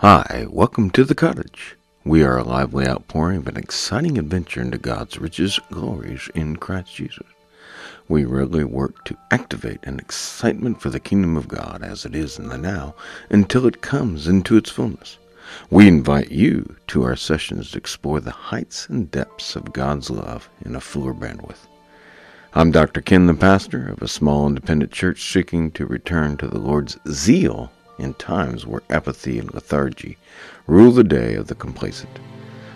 Hi, welcome to the cottage. We are a lively outpouring of an exciting adventure into God's riches, glories in Christ Jesus. We regularly work to activate an excitement for the kingdom of God as it is in the now until it comes into its fullness. We invite you to our sessions to explore the heights and depths of God's love in a fuller bandwidth. I'm Dr. Ken, the pastor of a small independent church seeking to return to the Lord's zeal in times where apathy and lethargy rule the day of the complacent.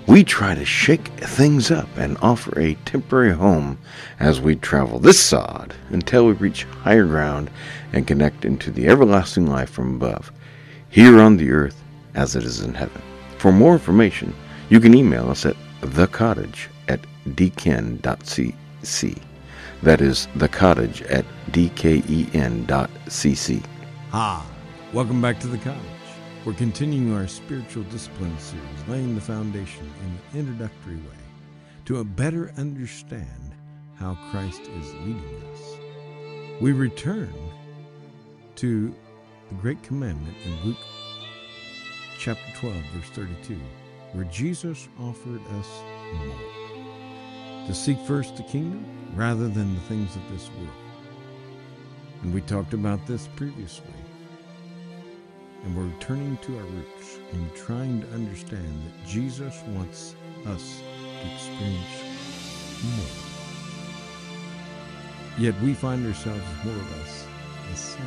We try to shake things up and offer a temporary home as we travel this sod until we reach higher ground and connect into the everlasting life from above, here on the earth as it is in heaven. For more information, you can email us at thecottage at dken.cc. That is the cottage at dken.cc. Hi, welcome back to the cottage. We're continuing our spiritual discipline series, laying the foundation in an introductory way to a better understand how Christ is leading us. We return to the great commandment in Luke chapter 12, verse 32, where Jesus offered us more to seek first the kingdom rather than the things of this world. And we talked about this previously. And we're returning to our roots and trying to understand that Jesus wants us to experience more. Yet we find ourselves more or less the same.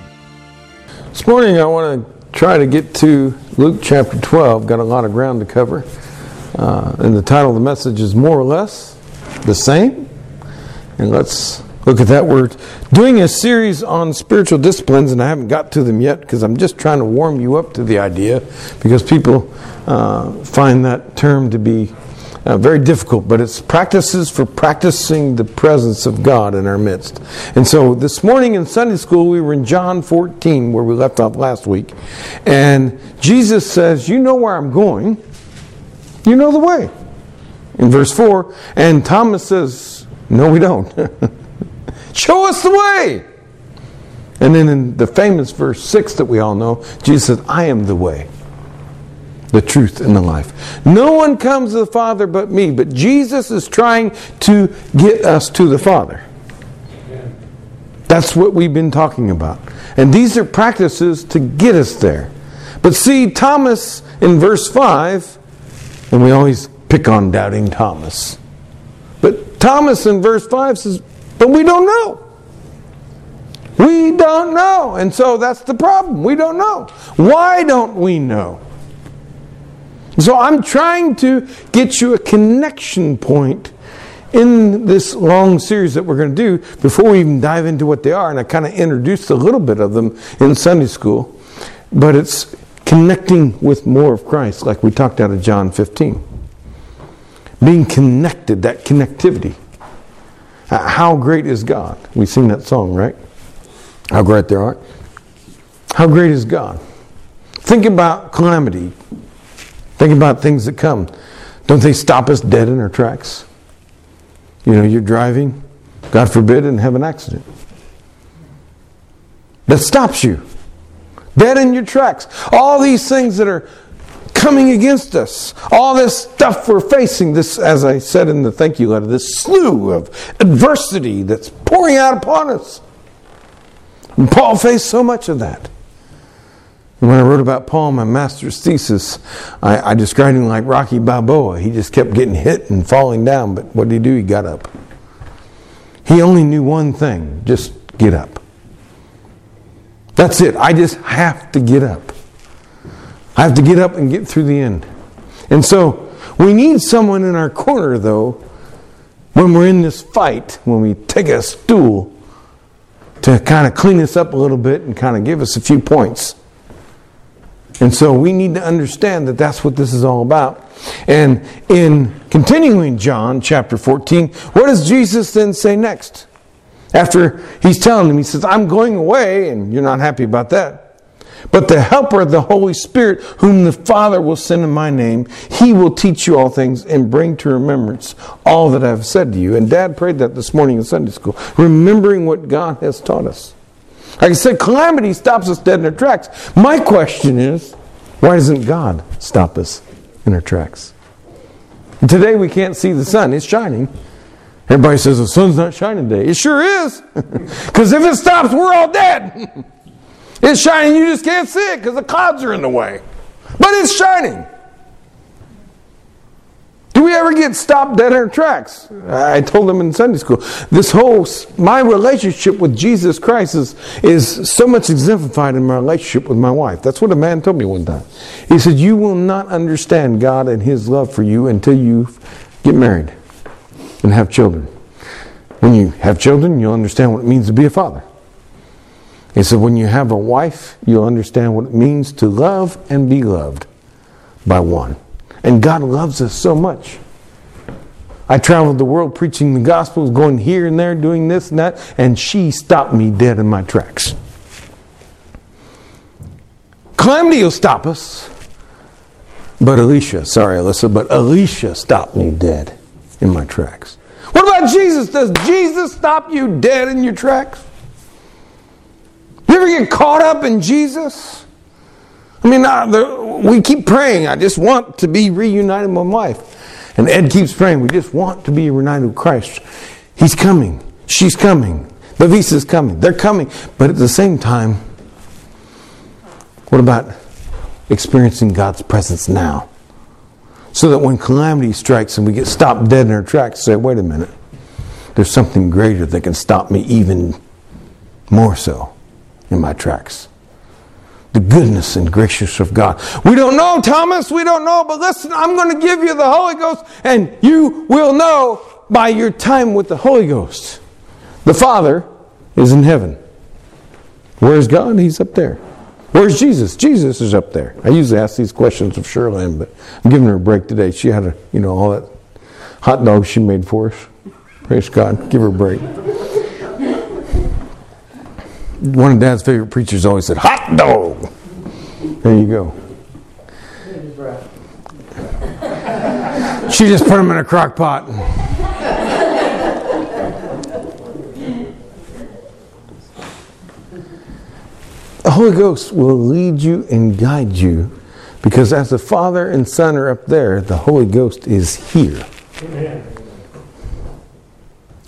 This morning I want to try to get to Luke chapter 12. Got a lot of ground to cover. Uh, and the title of the message is More or Less the Same. And let's look at that. We're doing a series on spiritual disciplines, and I haven't got to them yet because I'm just trying to warm you up to the idea because people uh, find that term to be uh, very difficult, but it's practices for practicing the presence of God in our midst. And so this morning in Sunday school, we were in John 14, where we left off last week. And Jesus says, You know where I'm going, you know the way. In verse 4, and Thomas says, No, we don't. Show us the way. And then in the famous verse 6 that we all know, Jesus says, I am the way the truth and the life. No one comes to the Father but me, but Jesus is trying to get us to the Father. That's what we've been talking about. And these are practices to get us there. But see, Thomas in verse 5, and we always pick on doubting Thomas. But Thomas in verse 5 says, But we don't know. We don't know. And so that's the problem. We don't know. Why don't we know? So I'm trying to get you a connection point in this long series that we're going to do before we even dive into what they are. And I kind of introduced a little bit of them in Sunday school, but it's connecting with more of Christ, like we talked out of John 15. Being connected, that connectivity. How great is God? We sing that song, right? How great thou art. How great is God? Think about calamity. Think about things that come. Don't they stop us dead in our tracks? You know, you're driving, God forbid, and have an accident. That stops you. Dead in your tracks. All these things that are coming against us. All this stuff we're facing, this, as I said in the thank you letter, this slew of adversity that's pouring out upon us. And Paul faced so much of that. When I wrote about Paul, my master's thesis, I, I, described him like Rocky Balboa. He just kept getting hit and falling down, but what did he do? He got up. He only knew one thing just get up. That's it. I just have to get up. I have to get up and get through the end. And so we need someone in our corner, though, when we're in this fight, when we take a stool to kind of clean us up a little bit and kind of give us a few points. And so we need to understand that that's what this is all about. And in continuing John chapter 14, what does Jesus then say next? After he's telling them, he says, I'm going away, and you're not happy about that. But the Helper, the Holy Spirit, whom the Father will send in my name, he will teach you all things and bring to remembrance all that I've said to you. And Dad prayed that this morning in Sunday school, remembering what God has taught us. Like I said, calamity stops us dead in our tracks. My question is Why doesn't God stop us in our tracks? Today we can't see the sun, it's shining. Everybody says the sun's not shining today. It sure is. Because if it stops, we're all dead. it's shining, you just can't see it because the clouds are in the way. But it's shining. Do we ever get stopped dead in our tracks? I told them in Sunday school. This whole, my relationship with Jesus Christ is, is so much exemplified in my relationship with my wife. That's what a man told me one time. He said, You will not understand God and His love for you until you get married and have children. When you have children, you'll understand what it means to be a father. He said, When you have a wife, you'll understand what it means to love and be loved by one. And God loves us so much. I traveled the world preaching the gospel, going here and there, doing this and that, and she stopped me dead in my tracks. Calamity will stop us. But Alicia, sorry, Alyssa, but Alicia stopped me dead in my tracks. What about Jesus? Does Jesus stop you dead in your tracks? You ever get caught up in Jesus? I mean, uh, the, we keep praying. I just want to be reunited with my wife. And Ed keeps praying. We just want to be reunited with Christ. He's coming. She's coming. The visa's coming. They're coming. But at the same time, what about experiencing God's presence now? So that when calamity strikes and we get stopped dead in our tracks, say, wait a minute, there's something greater that can stop me even more so in my tracks the goodness and gracious of God. We don't know, Thomas, we don't know, but listen, I'm going to give you the Holy Ghost, and you will know by your time with the Holy Ghost. The Father is in heaven. Where's God? He's up there. Where's Jesus? Jesus is up there. I usually ask these questions of Shirley, but I'm giving her a break today. She had a, you know, all that hot dog she made for us. Praise God. Give her a break one of Dad's favorite preachers always said, hot dog. There you go. She just put them in a crock pot. The Holy Ghost will lead you and guide you because as the Father and Son are up there, the Holy Ghost is here Amen.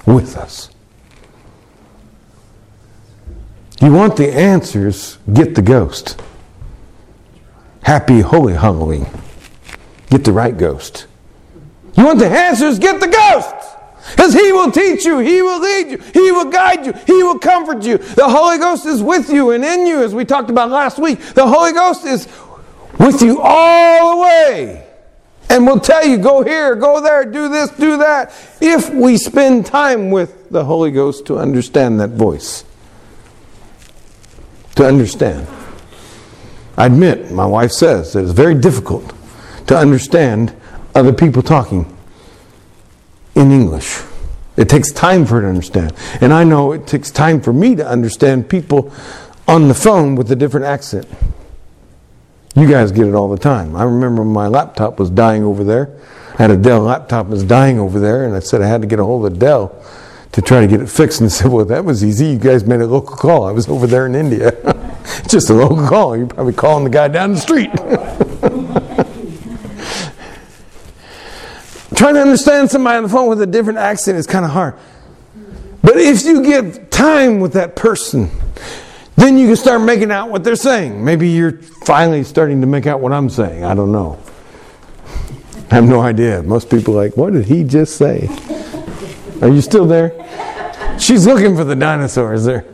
with us. You want the answers, get the ghost. Happy Holy Halloween. Get the right ghost. You want the answers, get the ghost. Because he will teach you, he will lead you, he will guide you, he will comfort you. The Holy Ghost is with you and in you, as we talked about last week. The Holy Ghost is with you all the way. And will tell you, go here, go there, do this, do that, if we spend time with the Holy Ghost to understand that voice to understand. I admit, my wife says that it's very difficult to understand other people talking in English. It takes time for her to understand. And I know it takes time for me to understand people on the phone with a different accent. You guys get it all the time. I remember my laptop was dying over there. I had a Dell laptop that was dying over there, and I said I had to get a hold of Dell to try to get it fixed and said, Well, that was easy. You guys made a local call. I was over there in India. Just a local call. You're probably calling the guy down the street. Trying to understand somebody on the phone with a different accent is kind of hard. But if you give time with that person, then you can start making out what they're saying. Maybe you're finally starting to make out what I'm saying. I don't know. I have no idea. Most people are like, what did he just say? Are you still there? She's looking for the dinosaurs there.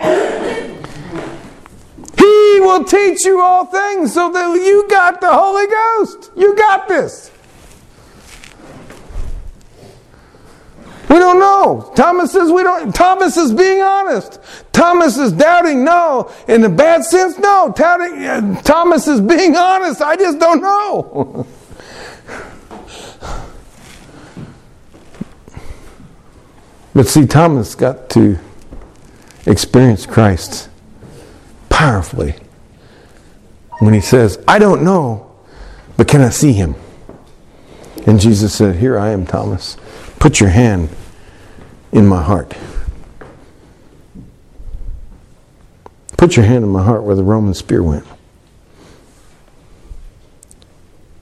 He will teach you all things so that you got the Holy Ghost. You got this. We don't know. Thomas says we don't. Thomas is being honest. Thomas is doubting. No, in the bad sense, no. Doubting, uh, Thomas is being honest. I just don't know. But see, Thomas got to experience Christ powerfully when he says, I don't know, but can I see him? And Jesus said, Here I am, Thomas. Put your hand in my heart. Put your hand in my heart where the Roman spear went.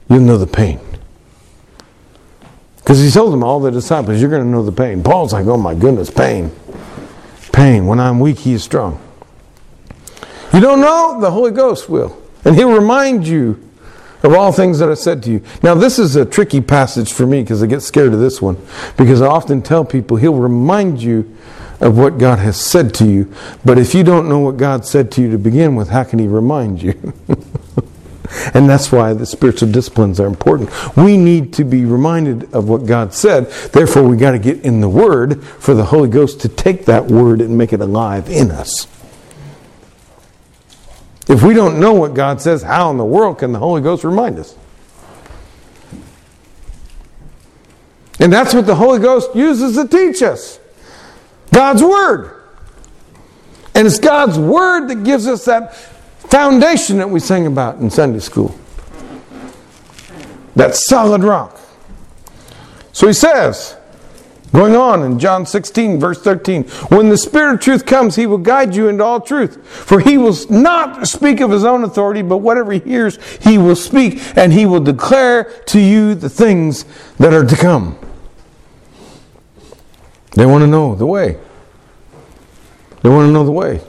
you'll know the pain. Because he told them, all the disciples, you're going to know the pain. Paul's like, oh my goodness, pain. Pain. When I'm weak, he is strong. You don't know? The Holy Ghost will. And he'll remind you of all things that I said to you. Now, this is a tricky passage for me because I get scared of this one. Because I often tell people, he'll remind you of what God has said to you. But if you don't know what God said to you to begin with, how can he remind you? And that's why the spiritual disciplines are important. We need to be reminded of what God said. Therefore, we got to get in the Word for the Holy Ghost to take that Word and make it alive in us. If we don't know what God says, how in the world can the Holy Ghost remind us? And that's what the Holy Ghost uses to teach us God's Word. And it's God's Word that gives us that foundation that we sang about in Sunday school. That solid rock. So he says, going on in John 16, verse 13, when the Spirit of truth comes, he will guide you into all truth. For he will not speak of his own authority, but whatever he hears, he will speak, and he will declare to you the things that are to come. They want to know the way. They want to know the way.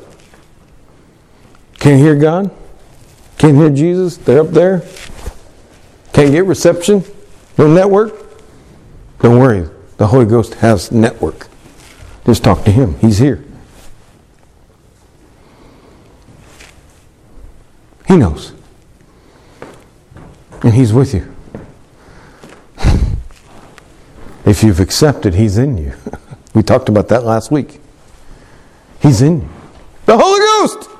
Can't hear God? Can't hear Jesus? They're up there? Can't get reception? No network? Don't worry. The Holy Ghost has network. Just talk to Him. He's here. He knows. And He's with you. If you've accepted, He's in you. We talked about that last week. He's in you. The Holy Ghost!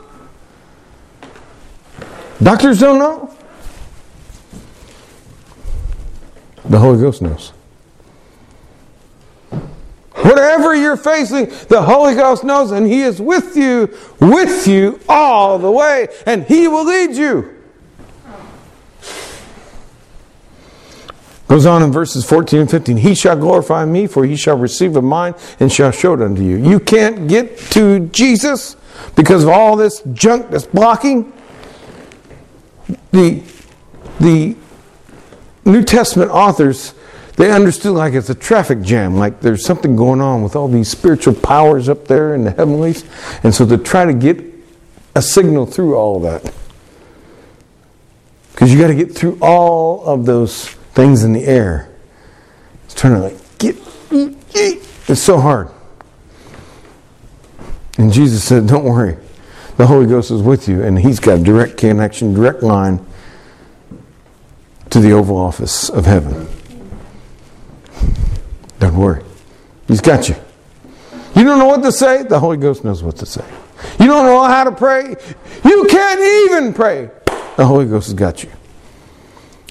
Doctors don't know. The Holy Ghost knows. Whatever you're facing, the Holy Ghost knows, and He is with you, with you all the way, and He will lead you. Goes on in verses 14 and 15. He shall glorify me, for he shall receive of mine and shall show it unto you. You can't get to Jesus because of all this junk that's blocking the, the New Testament authors, they understood like it's a traffic jam, like there's something going on with all these spiritual powers up there in the heavenlies. And so to try to get a signal through all of that. Because you got to get through all of those things in the air. It's trying to like get, it's so hard. And Jesus said, Don't worry the Holy Ghost is with you, and He's got a direct connection, direct line to the Oval Office of heaven. Don't worry. He's got you. You don't know what to say? The Holy Ghost knows what to say. You don't know how to pray? You can't even pray. The Holy Ghost has got you.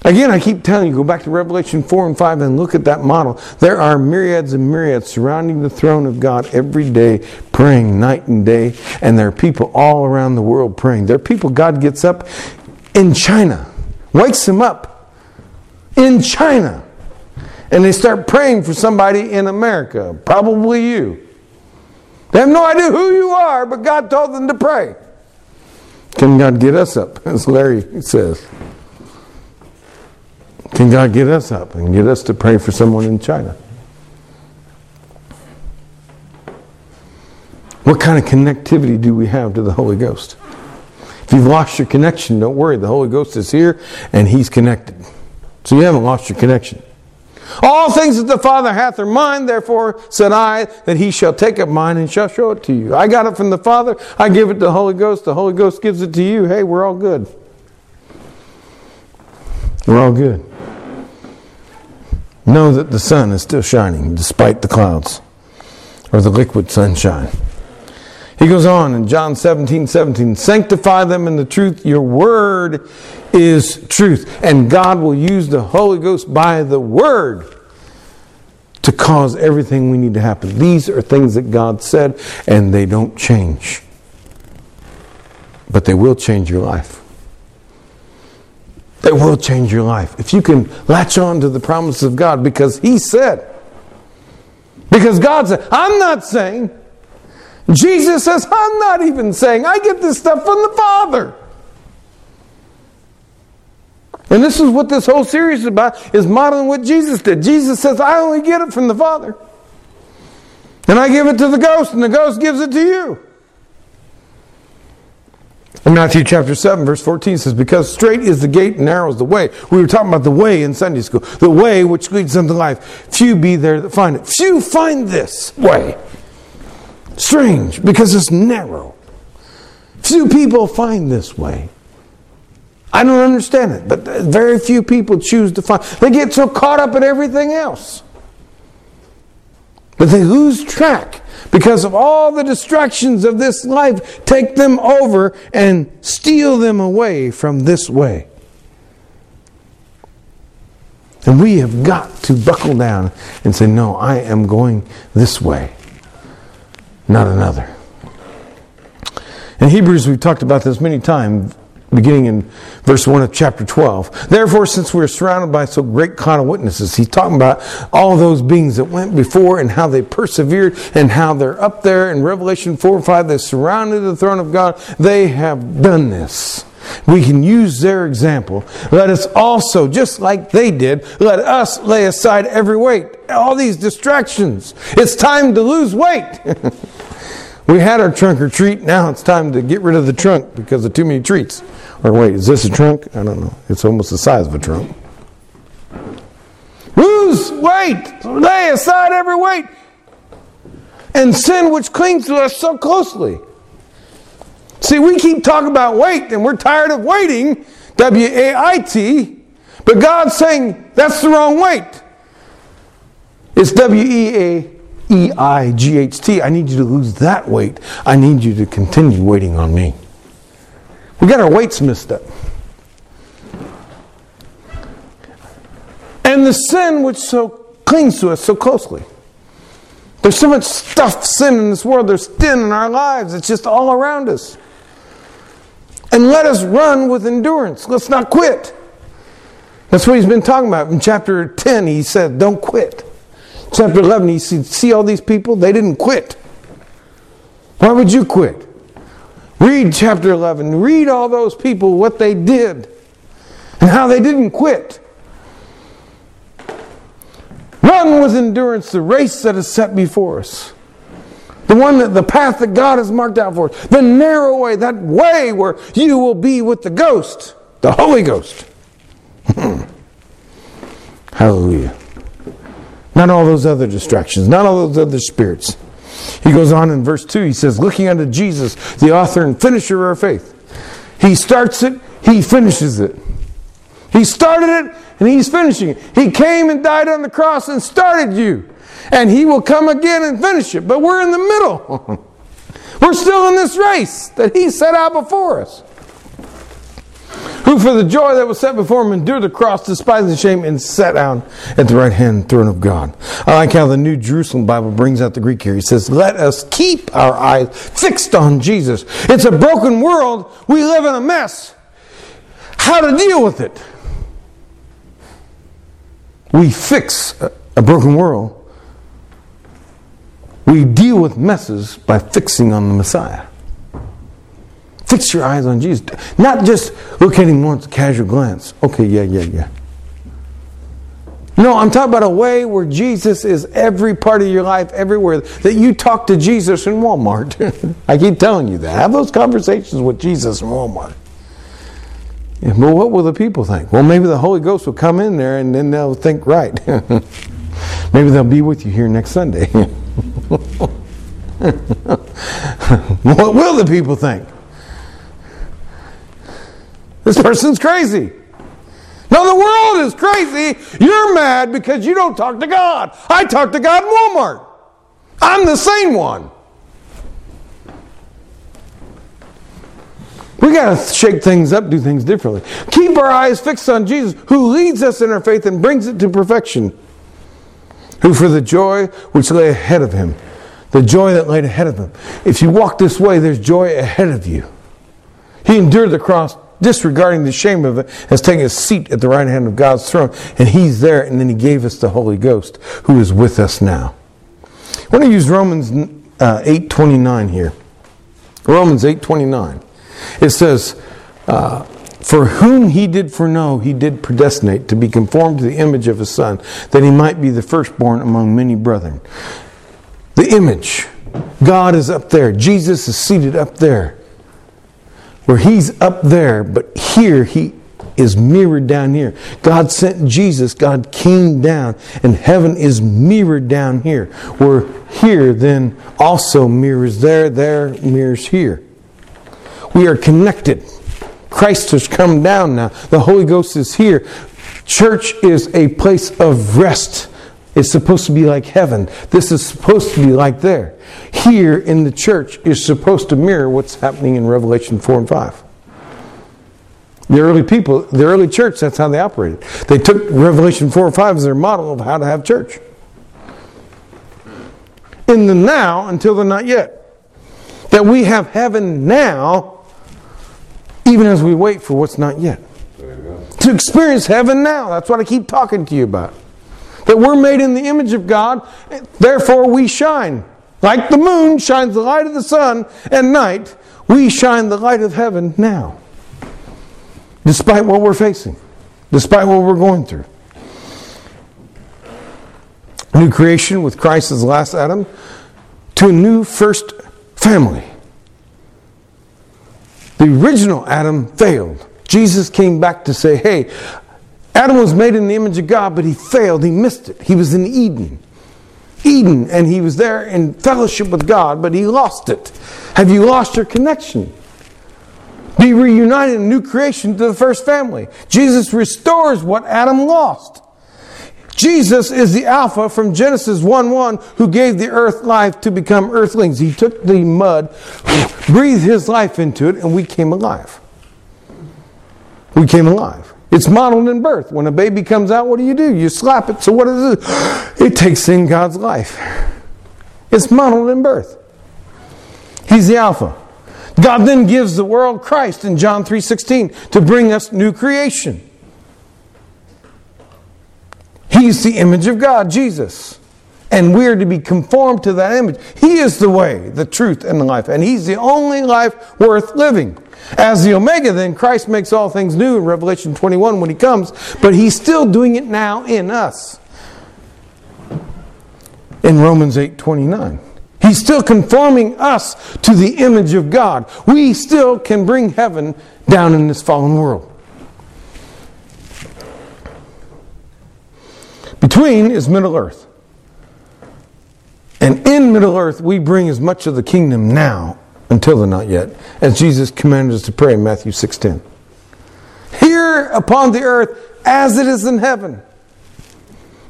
Again, I keep telling you, go back to Revelation 4 and 5 and look at that model. There are myriads and myriads surrounding the throne of God every day, praying night and day, and there are people all around the world praying. There are people God gets up in China, wakes them up in China, and they start praying for somebody in America, probably you. They have no idea who you are, but God told them to pray. Can God get us up, as Larry says? Can God get us up and get us to pray for someone in China? What kind of connectivity do we have to the Holy Ghost? If you've lost your connection, don't worry. The Holy Ghost is here and He's connected. So you haven't lost your connection. All things that the Father hath are mine, therefore said I that He shall take up mine and shall show it to you. I got it from the Father, I give it to the Holy Ghost, the Holy Ghost gives it to you. Hey, we're all good. We're all good. Know that the sun is still shining despite the clouds or the liquid sunshine. He goes on in John 17 17, sanctify them in the truth. Your word is truth. And God will use the Holy Ghost by the word to cause everything we need to happen. These are things that God said, and they don't change. But they will change your life that will change your life. If you can latch on to the promise of God because He said, because God said, I'm not saying, Jesus says, I'm not even saying, I get this stuff from the Father. And this is what this whole series is about, is modeling what Jesus did. Jesus says, I only get it from the Father. And I give it to the ghost, and the ghost gives it to you. In Matthew chapter 7, verse 14 says, Because straight is the gate and narrow is the way. We were talking about the way in Sunday school. The way which leads unto life. Few be there that find it. Few find this way. Strange, because it's narrow. Few people find this way. I don't understand it, but very few people choose to find. They get so caught up in everything else. But they lose track because of all the distractions of this life take them over and steal them away from this way. And we have got to buckle down and say, No, I am going this way, not another. In Hebrews, we've talked about this many times beginning in verse 1 of chapter 12. Therefore, since we're surrounded by so great cloud of witnesses, he's talking about all those beings that went before and how they persevered and how they're up there in Revelation 4 and 5. They surrounded the throne of God. They have done this. We can use their example. Let us also, just like they did, let us lay aside every weight, all these distractions. It's time to lose weight. we had our trunk or treat. Now it's time to get rid of the trunk because of too many treats. Or wait, is this a trunk? I don't know. It's almost the size of a trunk. Lose weight. Lay aside every weight. And sin which clings to us so closely. See, we keep talking about weight and we're tired of waiting. W A I T. But God's saying that's the wrong weight. It's W E A E I G H T. I need you to lose that weight. I need you to continue waiting on me. We got our weights mixed up. And the sin which so clings to us so closely. There's so much stuff, sin in this world. There's sin in our lives. It's just all around us. And let us run with endurance. Let's not quit. That's what he's been talking about. In chapter 10, he said, Don't quit. Chapter 11, he said, See all these people? They didn't quit. Why would you quit? Read chapter 11. Read all those people, what they did, and how they didn't quit. Run with endurance the race that is set before us. The one that the path that God has marked out for us. The narrow way, that way where you will be with the ghost, the Holy Ghost. Hallelujah. Not all those other distractions, not all those other spirits. He goes on in verse 2, he says, Looking unto Jesus, the author and finisher of our faith. He starts it, he finishes it. He started it, and he's finishing it. He came and died on the cross and started you. And he will come again and finish it. But we're in the middle. we're still in this race that he set out before us who for the joy that was set before him endured the cross, despising the shame, and sat down at the right hand throne of God. I like how the New Jerusalem Bible brings out the Greek here. He says, Let us keep our eyes fixed on Jesus. It's a broken world. We live in a mess. How to deal with it? We fix a broken world. We deal with messes by fixing on the Messiah. Fix your eyes on Jesus. Not just look at him once, casual glance. Okay, yeah, yeah, yeah. No, I'm talking about a way where Jesus is every part of your life, everywhere. That you talk to Jesus in Walmart. I keep telling you that. Have those conversations with Jesus in Walmart. Yeah, but what will the people think? Well, maybe the Holy Ghost will come in there and then they'll think right. maybe they'll be with you here next Sunday. what will the people think? This person's crazy. No, the world is crazy. You're mad because you don't talk to God. I talk to God in Walmart. I'm the same one. We got to shake things up, do things differently. Keep our eyes fixed on Jesus, who leads us in our faith and brings it to perfection. Who, for the joy which lay ahead of him, the joy that laid ahead of him. If you walk this way, there's joy ahead of you. He endured the cross disregarding the shame of it, has taken a seat at the right hand of God's throne. And He's there, and then He gave us the Holy Ghost, who is with us now. I want to use Romans uh, 8.29 here. Romans 8.29. It says, uh, For whom he did foreknow, he did predestinate to be conformed to the image of his Son, that he might be the firstborn among many brethren. The image. God is up there. Jesus is seated up there. Where he's up there, but here he is mirrored down here. God sent Jesus, God came down, and heaven is mirrored down here. Where here then also mirrors there, there mirrors here. We are connected. Christ has come down now. The Holy Ghost is here. Church is a place of rest. It's supposed to be like heaven. This is supposed to be like there. Here in the church is supposed to mirror what's happening in Revelation 4 and 5. The early people, the early church, that's how they operated. They took Revelation 4 and 5 as their model of how to have church. In the now until the not yet. That we have heaven now even as we wait for what's not yet. To experience heaven now. That's what I keep talking to you about. That we're made in the image of God, therefore we shine. Like the moon shines the light of the sun at night, we shine the light of heaven now. Despite what we're facing, despite what we're going through. New creation with Christ as the last Adam to a new first family. The original Adam failed. Jesus came back to say, hey, Adam was made in the image of God, but he failed. He missed it. He was in Eden. Eden, and he was there in fellowship with God, but he lost it. Have you lost your connection? Be reunited in new creation to the first family. Jesus restores what Adam lost. Jesus is the Alpha from Genesis 1 1 who gave the earth life to become earthlings. He took the mud, breathed his life into it, and we came alive. We came alive. It's modeled in birth. When a baby comes out, what do you do? You slap it. So what is it? It takes in God's life. It's modeled in birth. He's the Alpha. God then gives the world Christ in John 3:16 to bring us new creation. He's the image of God, Jesus. And we're to be conformed to that image. He is the way, the truth, and the life. And He's the only life worth living. As the Omega, then, Christ makes all things new in Revelation 21 when He comes, but He's still doing it now in us. In Romans 8 29. He's still conforming us to the image of God. We still can bring heaven down in this fallen world. Between is Middle Earth. And in Middle Earth, we bring as much of the kingdom now, until the not yet, as Jesus commanded us to pray in Matthew 6.10. Here upon the earth as it is in heaven.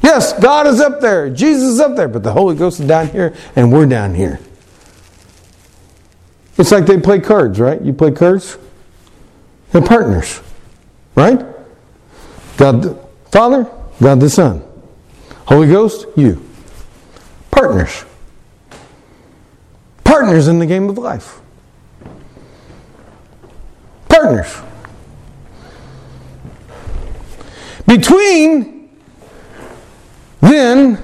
Yes, God is up there, Jesus is up there, but the Holy Ghost is down here, and we're down here. It's like they play cards, right? You play cards? They're partners, right? God the Father, God the Son. Holy Ghost, you. Partners. Partners in the game of life. Partners. Between then,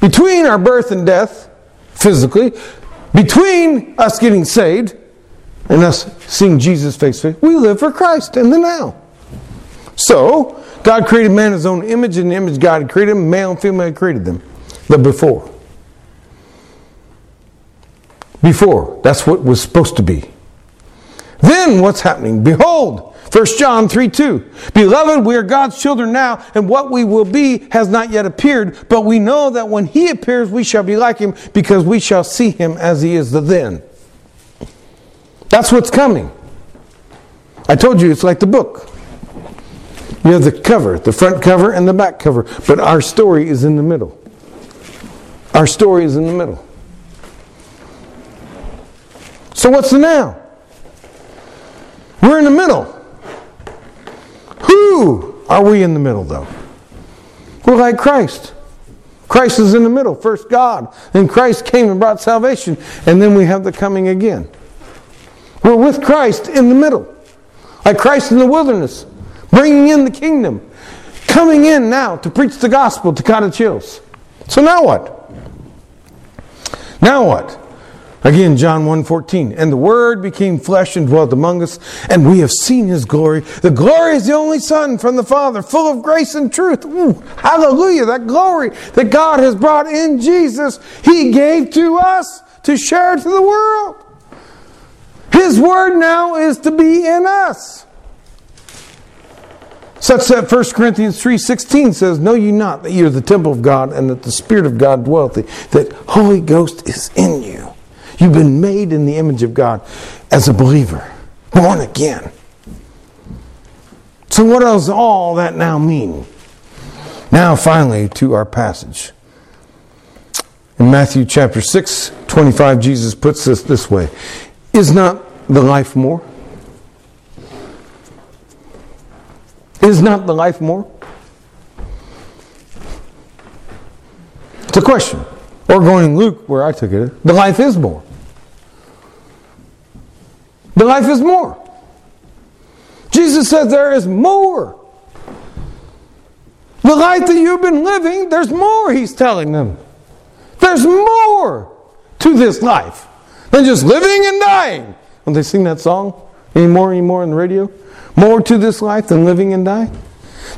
between our birth and death, physically, between us getting saved and us seeing Jesus face to face, we live for Christ in the now. So, God created man in his own image, and the image God created him, male and female created them. But before. Before. That's what was supposed to be. Then what's happening? Behold, 1 John 3 2. Beloved, we are God's children now, and what we will be has not yet appeared, but we know that when he appears, we shall be like him, because we shall see him as he is the then. That's what's coming. I told you it's like the book. You have the cover, the front cover and the back cover, but our story is in the middle. Our story is in the middle. So what's the now? We're in the middle. Who are we in the middle though? We're like Christ. Christ is in the middle. First God, then Christ came and brought salvation, and then we have the coming again. We're with Christ in the middle. Like Christ in the wilderness bringing in the kingdom, coming in now to preach the gospel to Cottage Hills. So now what? Now what? Again, John 1.14, And the Word became flesh and dwelt among us, and we have seen His glory. The glory is the only Son from the Father, full of grace and truth. Ooh, hallelujah, that glory that God has brought in Jesus, He gave to us to share to the world. His Word now is to be in us. Such that 1 Corinthians 3.16 says, Know ye not that ye are the temple of God, and that the Spirit of God dwelleth that Holy Ghost is in you. You've been made in the image of God as a believer, born again. So, what does all that now mean? Now, finally, to our passage. In Matthew chapter 6, 25, Jesus puts this this way Is not the life more? Is not the life more? It's a question. Or going in Luke, where I took it, the life is more. The life is more. Jesus says there is more. The life that you've been living, there's more, he's telling them. There's more to this life than just living and dying. Don't they sing that song anymore, anymore on the radio? More to this life than living and dying?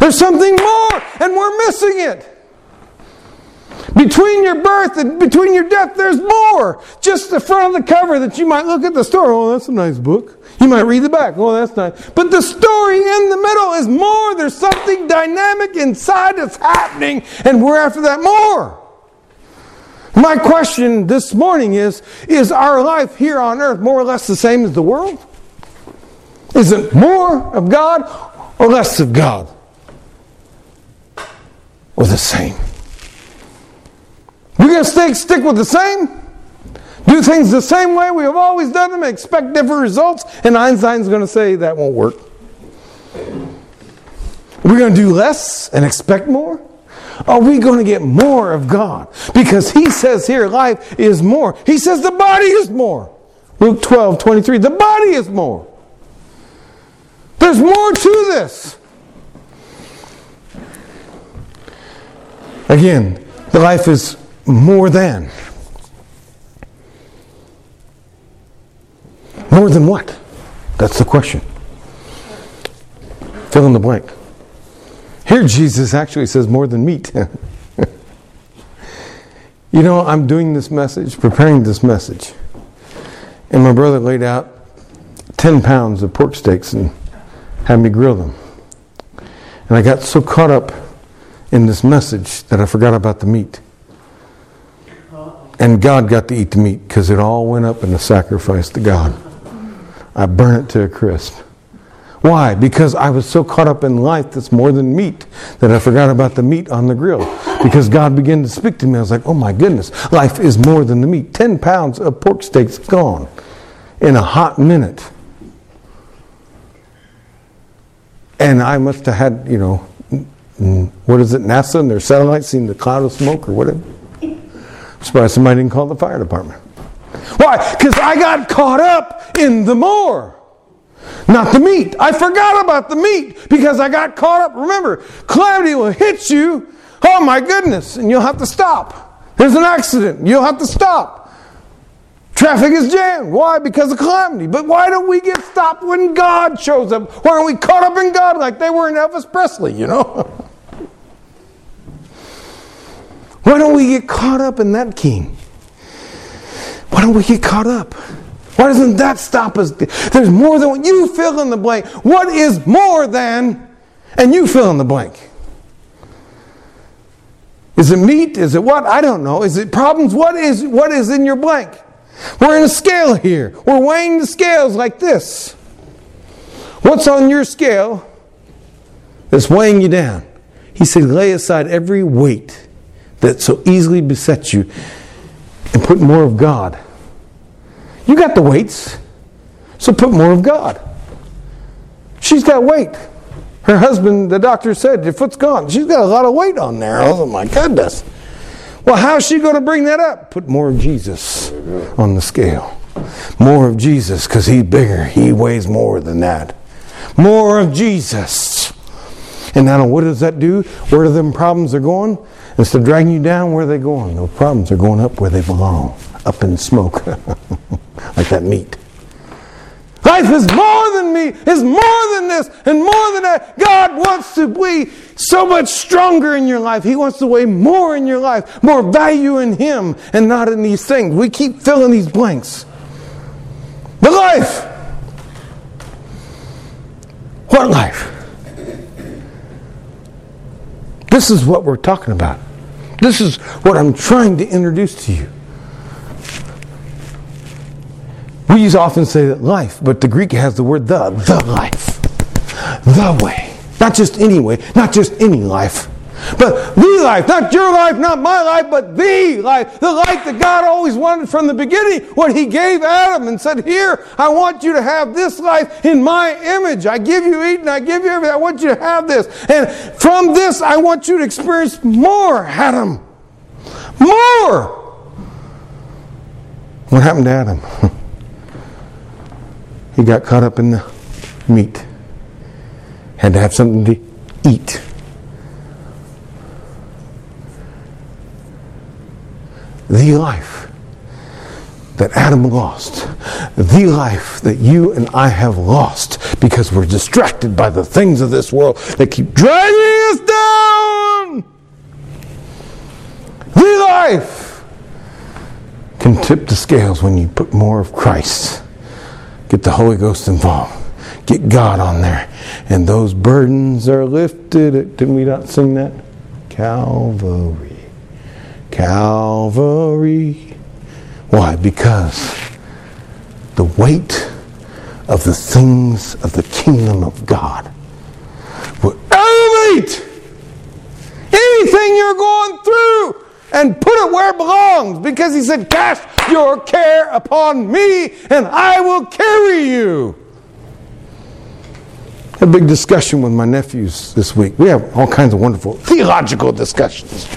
There's something more, and we're missing it. Between your birth and between your death, there's more. Just the front of the cover that you might look at the story. Oh, that's a nice book. You might read the back. Oh, that's nice. But the story in the middle is more. There's something dynamic inside that's happening, and we're after that more. My question this morning is Is our life here on earth more or less the same as the world? Is it more of God or less of God? Or the same? We're going to stick, stick with the same? Do things the same way we have always done them, and expect different results, and Einstein's going to say that won't work. We're going to do less and expect more? Are we going to get more of God? Because he says here life is more. He says the body is more. Luke 12, 23. The body is more. There's more to this. Again, the life is more than. More than what? That's the question. Fill in the blank. Here, Jesus actually says more than meat. you know, I'm doing this message, preparing this message, and my brother laid out 10 pounds of pork steaks and had me grill them. And I got so caught up in this message that I forgot about the meat. And God got to eat the meat because it all went up in the sacrifice to God. I burn it to a crisp. Why? Because I was so caught up in life that's more than meat that I forgot about the meat on the grill. Because God began to speak to me. I was like, oh my goodness, life is more than the meat. 10 pounds of pork steaks gone in a hot minute. And I must have had, you know, what is it, NASA and their satellites seen the cloud of smoke or whatever. Surprised somebody didn't call the fire department. Why? Because I got caught up in the more. Not the meat. I forgot about the meat because I got caught up. Remember, calamity will hit you. Oh my goodness. And you'll have to stop. There's an accident. You'll have to stop. Traffic is jammed. Why? Because of calamity. But why don't we get stopped when God shows up? Why aren't we caught up in God like they were in Elvis Presley, you know? Why don't we get caught up in that king? Why don't we get caught up? Why doesn't that stop us? There's more than what you fill in the blank. What is more than, and you fill in the blank? Is it meat? Is it what? I don't know. Is it problems? What is what is in your blank? We're in a scale here. We're weighing the scales like this. What's on your scale that's weighing you down? He said, lay aside every weight that so easily besets you and put more of God. You got the weights, so put more of God. She's got weight. Her husband, the doctor said, your foot's gone. She's got a lot of weight on there. Oh my goodness. Well, how's she going to bring that up? Put more of Jesus on the scale. More of Jesus because he's bigger. He weighs more than that. More of Jesus. And now, what does that do? Where do them problems are going? Instead of dragging you down, where are they going? The problems are going up where they belong. up in smoke, like that meat. Life is more than me, is more than this, and more than that. God wants to be so much stronger in your life. He wants to weigh more in your life, more value in Him and not in these things. We keep filling these blanks. The life. What life? This is what we're talking about. This is what I'm trying to introduce to you. We often say that life, but the Greek has the word the, the life, the way. Not just any way, not just any life, but the life, not your life, not my life, but the life, the life that God always wanted from the beginning What He gave Adam and said, Here, I want you to have this life in my image. I give you Eden, I give you everything. I want you to have this. And from this, I want you to experience more, Adam. More. What happened to Adam? he got caught up in the meat. Had to have something to eat. The life that Adam lost, the life that you and I have lost because we're distracted by the things of this world that keep dragging us down. The life can tip the scales when you put more of Christ Get the Holy Ghost involved. Get God on there. And those burdens are lifted. Didn't we not sing that? Calvary. Calvary. Why? Because the weight of the things of the kingdom of God will elevate anything you're going through and put it where it belongs because he said, Cast your care upon me and I will carry you. A big discussion with my nephews this week. We have all kinds of wonderful theological discussions.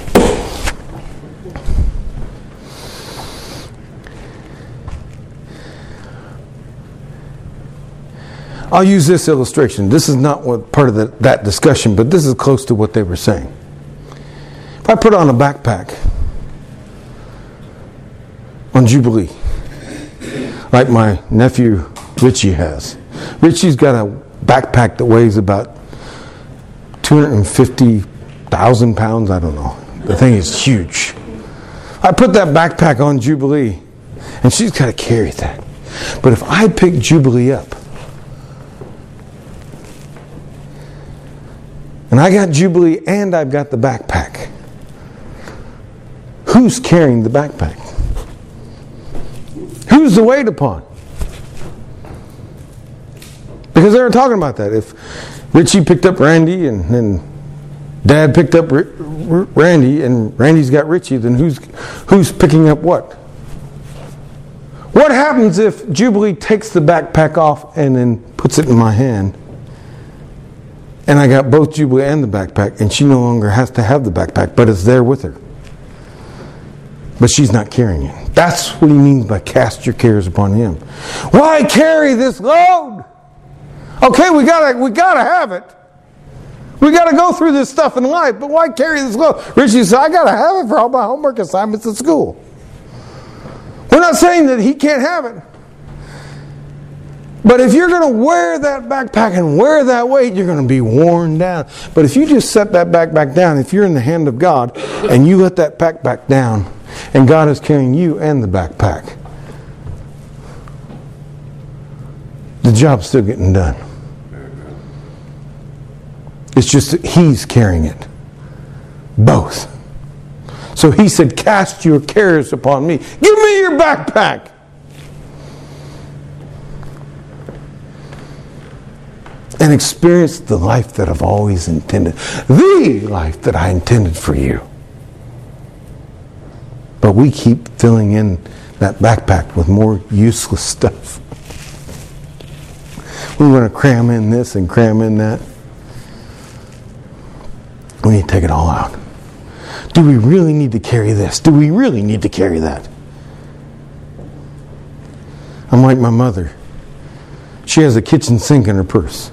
I'll use this illustration. This is not what part of the, that discussion, but this is close to what they were saying. If I put on a backpack on Jubilee, like my nephew Richie has, Richie's got a backpack that weighs about 250,000 pounds. I don't know. The thing is huge. I put that backpack on Jubilee, and she's got to carry that. But if I pick Jubilee up, and I got Jubilee and I've got the backpack, Who's carrying the backpack? Who's the weight upon? Because they were talking about that. If Richie picked up Randy and then Dad picked up R- R- Randy and Randy's got Richie, then who's who's picking up what? What happens if Jubilee takes the backpack off and then puts it in my hand? And I got both Jubilee and the backpack, and she no longer has to have the backpack, but it's there with her but she's not carrying it. That's what he means by cast your cares upon him. Why carry this load? Okay, we gotta we gotta have it. We gotta go through this stuff in life, but why carry this load? Richie said, I gotta have it for all my homework assignments at school. We're not saying that he can't have it. But if you're going to wear that backpack and wear that weight, you're going to be worn down. But if you just set that backpack down, if you're in the hand of God and you let that backpack down, and God is carrying you and the backpack. The job's still getting done. It's just that He's carrying it. Both. So He said, Cast your cares upon me. Give me your backpack. And experience the life that I've always intended. The life that I intended for you. But we keep filling in that backpack with more useless stuff. We want to cram in this and cram in that. We need to take it all out. Do we really need to carry this? Do we really need to carry that? I'm like my mother. She has a kitchen sink in her purse.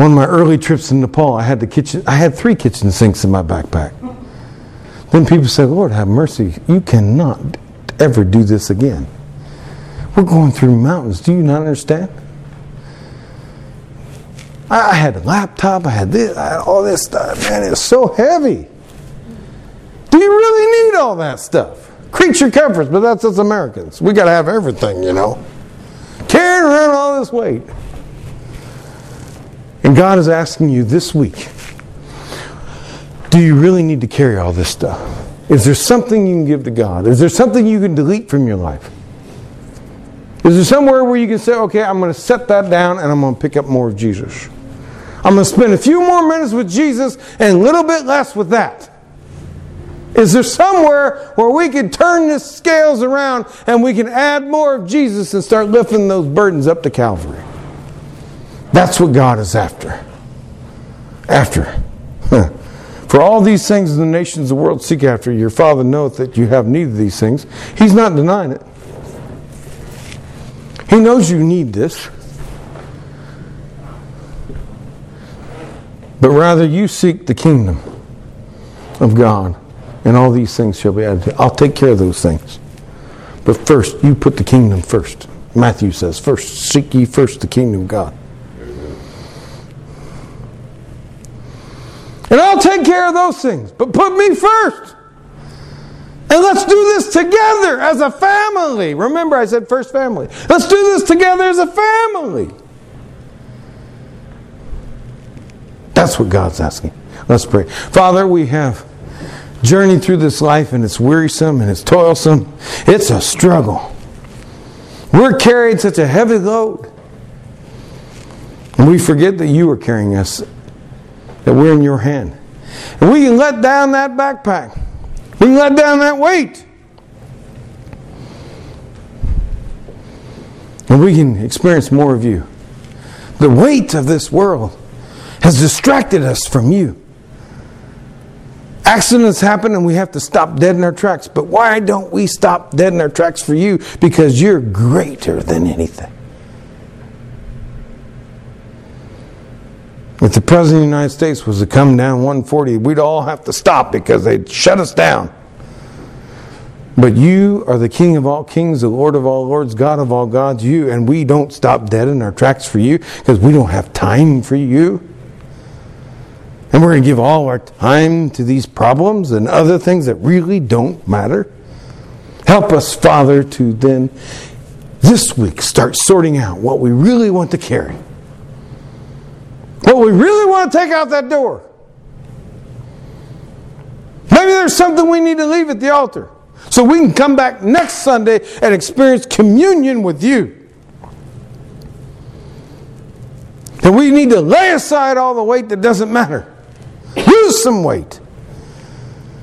One of my early trips in Nepal, I had the kitchen I had three kitchen sinks in my backpack. Then people say, Lord, have mercy. You cannot ever do this again. We're going through mountains. Do you not understand? I had a laptop, I had this, I had all this stuff. Man, it's so heavy. Do you really need all that stuff? Creature comforts, but that's us Americans. We got to have everything, you know. Carrying around all this weight. And God is asking you this week do you really need to carry all this stuff? Is there something you can give to God? Is there something you can delete from your life? Is there somewhere where you can say, okay, I'm going to set that down and I'm going to pick up more of Jesus? I'm going to spend a few more minutes with Jesus and a little bit less with that. Is there somewhere where we can turn the scales around and we can add more of Jesus and start lifting those burdens up to Calvary? That's what God is after. After. For all these things the nations of the world seek after, your Father knoweth that you have need of these things. He's not denying it. He knows you need this. But rather you seek the kingdom of God, and all these things shall be added. I'll take care of those things. But first, you put the kingdom first. Matthew says, first, seek ye first the kingdom of God. And I'll take care of those things. But put me first. And let's do this together as a family. Remember, I said first family. Let's do this together as a family. That's what God's asking. Let's pray. Father, we have journeyed through this life and it's wearisome and it's toilsome. It's a struggle. We're carrying such a heavy load. And we forget that you are carrying us, that we're in your hand. We can let down that backpack. We can let down that weight. And we can experience more of you. The weight of this world has distracted us from you. Accidents happen and we have to stop dead in our tracks. But why don't we stop dead in our tracks for you? Because you're greater than anything. If the President of the United States was to come down 140, we'd all have to stop because they'd shut us down. But you are the King of all kings, the Lord of all lords, God of all gods, you, and we don't stop dead in our tracks for you because we don't have time for you. And we're going to give all our time to these problems and other things that really don't matter. Help us, Father, to then this week start sorting out what we really want to carry. What we really want to take out that door. Maybe there's something we need to leave at the altar so we can come back next Sunday and experience communion with you. And we need to lay aside all the weight that doesn't matter Lose some weight.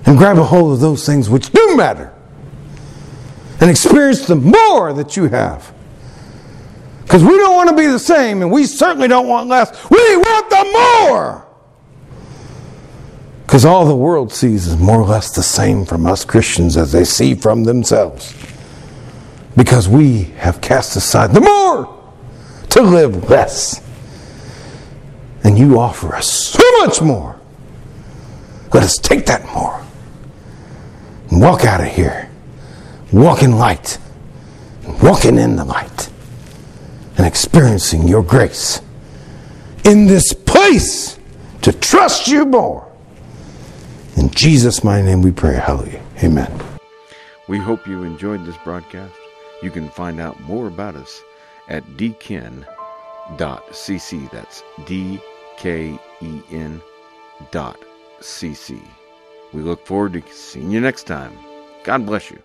And grab a hold of those things which do matter. And experience the more that you have. Because we don't want to be the same, and we certainly don't want less. We want the more. Because all the world sees is more or less the same from us Christians as they see from themselves. Because we have cast aside the more to live less. And you offer us so much more. Let us take that more and walk out of here, walking light, walking in the light, and experiencing your grace in this place to trust you more. In Jesus' mighty name we pray. Hallelujah. Amen. We hope you enjoyed this broadcast. You can find out more about us at dken.cc. That's D K E N dot CC. We look forward to seeing you next time. God bless you.